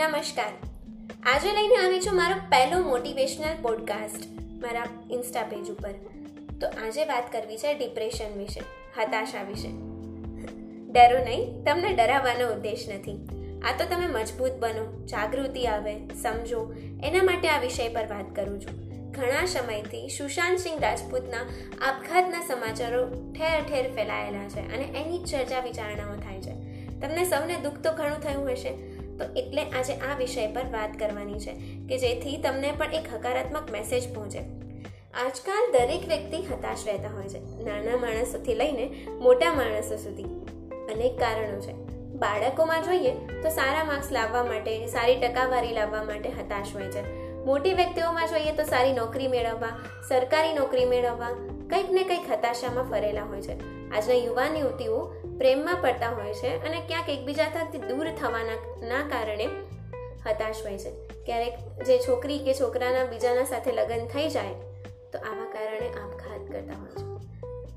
નમસ્કાર. આજે લઈને આવી છું મારો પહેલો મોટિવેશનલ પોડકાસ્ટ મારા ઇન્સ્ટા પેજ ઉપર. તો આજે વાત કરવી છે ડિપ્રેશન વિશે, હતાશા વિશે. ડરો નહીં, તમને ડરાવવાનો ઉદ્દેશ નથી. આ તો તમે મજબૂત બનો, જાગૃતિ આવે, સમજો. એના માટે આ વિષય પર વાત કરું છું. ઘણા સમયથી સુશાંત સિંહ રાજપૂતના આપઘાતના સમાચારો ઠેર ઠેર ફેલાયેલા છે અને એની ચર્ચા વિચારણાઓ થાય છે. તમને સૌને દુઃખ તો ઘણું થયું હશે તો એટલે આજે આ વિષય પર વાત કરવાની છે કે જેથી તમને પણ એક હકારાત્મક મેસેજ પહોંચે. આજકાલ દરેક વ્યક્તિ હતાશ રહેતા હોય છે. નાના માણસોથી લઈને મોટા માણસો સુધી અનેક કારણો છે. બાળકોમાં જોઈએ તો સારા માર્ક્સ લાવવા માટે, સારી ટકાવારી લાવવા માટે હતાશ હોય છે. મોટી વ્યક્તિઓમાં જોઈએ તો સારી નોકરી મેળવવા, સરકારી નોકરી મેળવવા કંઈક ને કંઈક હતાશામાં ફરેલા હોય છે. આજના યુવાન યુવતીઓ પ્રેમમાં પડતા હોય છે અને ક્યાંક એકબીજાથી દૂર થવાના કારણે હતાશ હોય છે. ક્યારેક જે છોકરી કે છોકરાના બીજાના સાથે લગ્ન થઈ જાય, તો આવા કારણે આપઘાત કરતા હોય છે.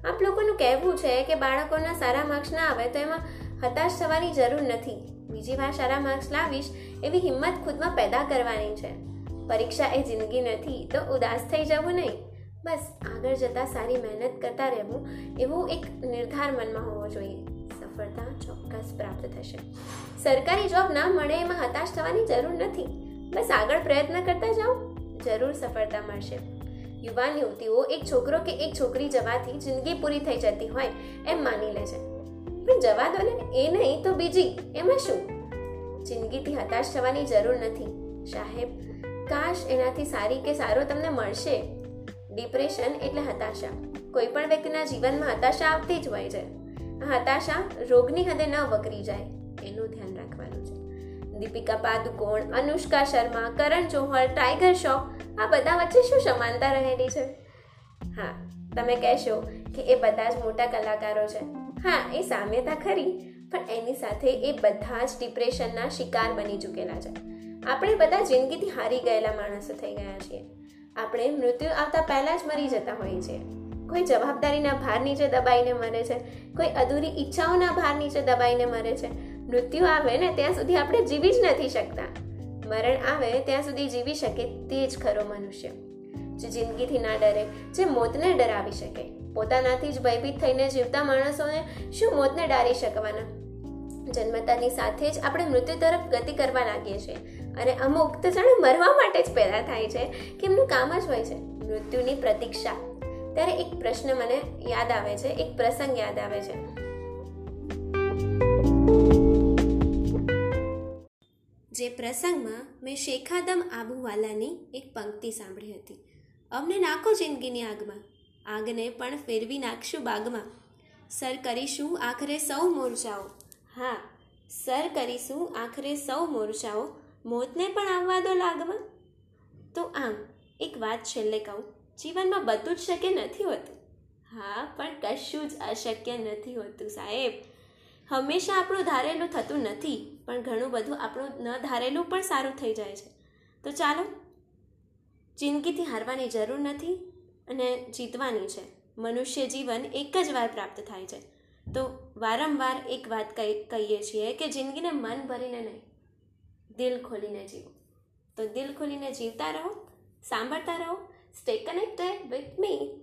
આપ લોકોનું કહેવું છે કે બાળકોના સારા માર્ક્સ ના આવે તો એમાં હતાશ થવાની જરૂર નથી. બીજી વાર સારા માર્ક્સ લાવીશ એવી હિંમત ખુદમાં પેદા કરવાની છે. પરીક્ષા એ જિંદગી નથી, તો ઉદાસ થઈ જવું નહીં. બસ આગળ જતાં સારી મહેનત કરતા રહેવું એવો એક નિર્ધાર મનમાં હોવો જોઈએ. સફળતા ચોક્કસ પ્રાપ્ત થશે. સરકારી જોબ ના મળે એમાં હતાશ થવાની જરૂર નથી. બસ આગળ પ્રયત્ન કરતા જાઓ. જરૂર સફળતા મળશે. યુવાન યુવતીઓ, એક છોકરો કે એક છોકરી જવાથી જિંદગી પૂરી થઈ જતી હોય એમ માની લે છે. પણ જવા દો ને એ નહીં તો બીજી, એમાં શું? જિંદગીથી હતાશ થવાની જરૂર નથી. સાહેબ, કાશ એનાથી સારી કે સારો તમને મળશે? ડિપ્રેશન એટલે હતાશા. કોઈ પણ વ્યક્તિના જીવનમાં હતાશા આવતી જ હોય છે. હતાશા રોગની હદે ન વકરી જાય, એનું ધ્યાન રાખવાનું છે. દીપિકા પાદુકોણ, અનુષ્કા શર્મા, કરણ જોહર ટાઈગર શ્રોફ આ બધા વચ્ચે શું સમાનતા રહેલી છે? હા, તમે કહેશો કે એ બધા જ મોટા કલાકારો છે. હા, એ સામ્યતા ખરી, પણ એની સાથે એ બધા જ ડિપ્રેશનના શિકાર બની ચૂકેલા છે. આપણે બધા જિંદગીથી હારી ગયેલા માણસો થઈ ગયા છીએ. આપણે મૃત્યુ આવતા પહેલાં જ મરી જતા હોઈએ છીએ કોઈ જવાબદારીના ભાર નીચે દબાઈને મરે છે. કોઈ અધૂરી ઈચ્છાઓના ભાર નીચે દબાઈને મરે છે. મૃત્યુ આવે ને ત્યાં સુધી આપણે જીવી જ નથી શકતા. મરણ આવે ત્યાં સુધી જીવી શકે તે જ ખરો મનુષ્ય. જે જિંદગીથી ના ડરે, જે મોતને ડરાવી શકે. પોતાનાથી જ ભયભીત થઈને જીવતા માણસોને શું મોતને ડારી શકવાના? જન્મતાની સાથે જ આપણે મૃત્યુ તરફ ગતિ કરવા લાગીએ છીએ. અને અમુક તો જાણે મરવા માટે જ પેદા થાય છે, કે એમનું કામ જ હોય છે, મૃત્યુની પ્રતીક્ષા. ત્યારે એક પ્રશ્ન મને યાદ આવે છે, એક પ્રસંગ યાદ આવે છે. જે પ્રસંગમાં મેં શેખાદમ આબુવાલાની એક પંક્તિ સાંભળી હતી. અમને નાખો જિંદગીની આગમાં, આગને પણ ફેરવી નાખશું બાગમાં. સર, કરીશું, આખરે સૌ મોરચાઓ. હા, સર, કરીશું, આખરે સૌ મોરચાઓ મોતને પણ આવવા દો લાગવા? તો આમ, એક વાત છેલ્લે કહું. જીવનમાં બધું જ શક્ય નથી હોતું. હા, પણ કશું જ અશક્ય નથી હોતું, સાહેબ. હંમેશા આપણું ધારેલું થતું નથી, પણ ઘણું બધું આપણું ન ધારેલું પણ સારું થઈ જાય છે. તો ચાલો, જિંદગીથી હારવાની જરૂર નથી અને જીતવાની છે. મનુષ્ય જીવન એક જ વાર પ્રાપ્ત થાય છે. તો વારંવાર એક વાત કહીએ છીએ કે જિંદગીને મન ભરીને નહીં. દિલ ખોલીને જીવો. તો દિલ ખોલીને જીવતા રહો સાંભળતા રહો સ્ટે કનેક્ટેડ વિથ મી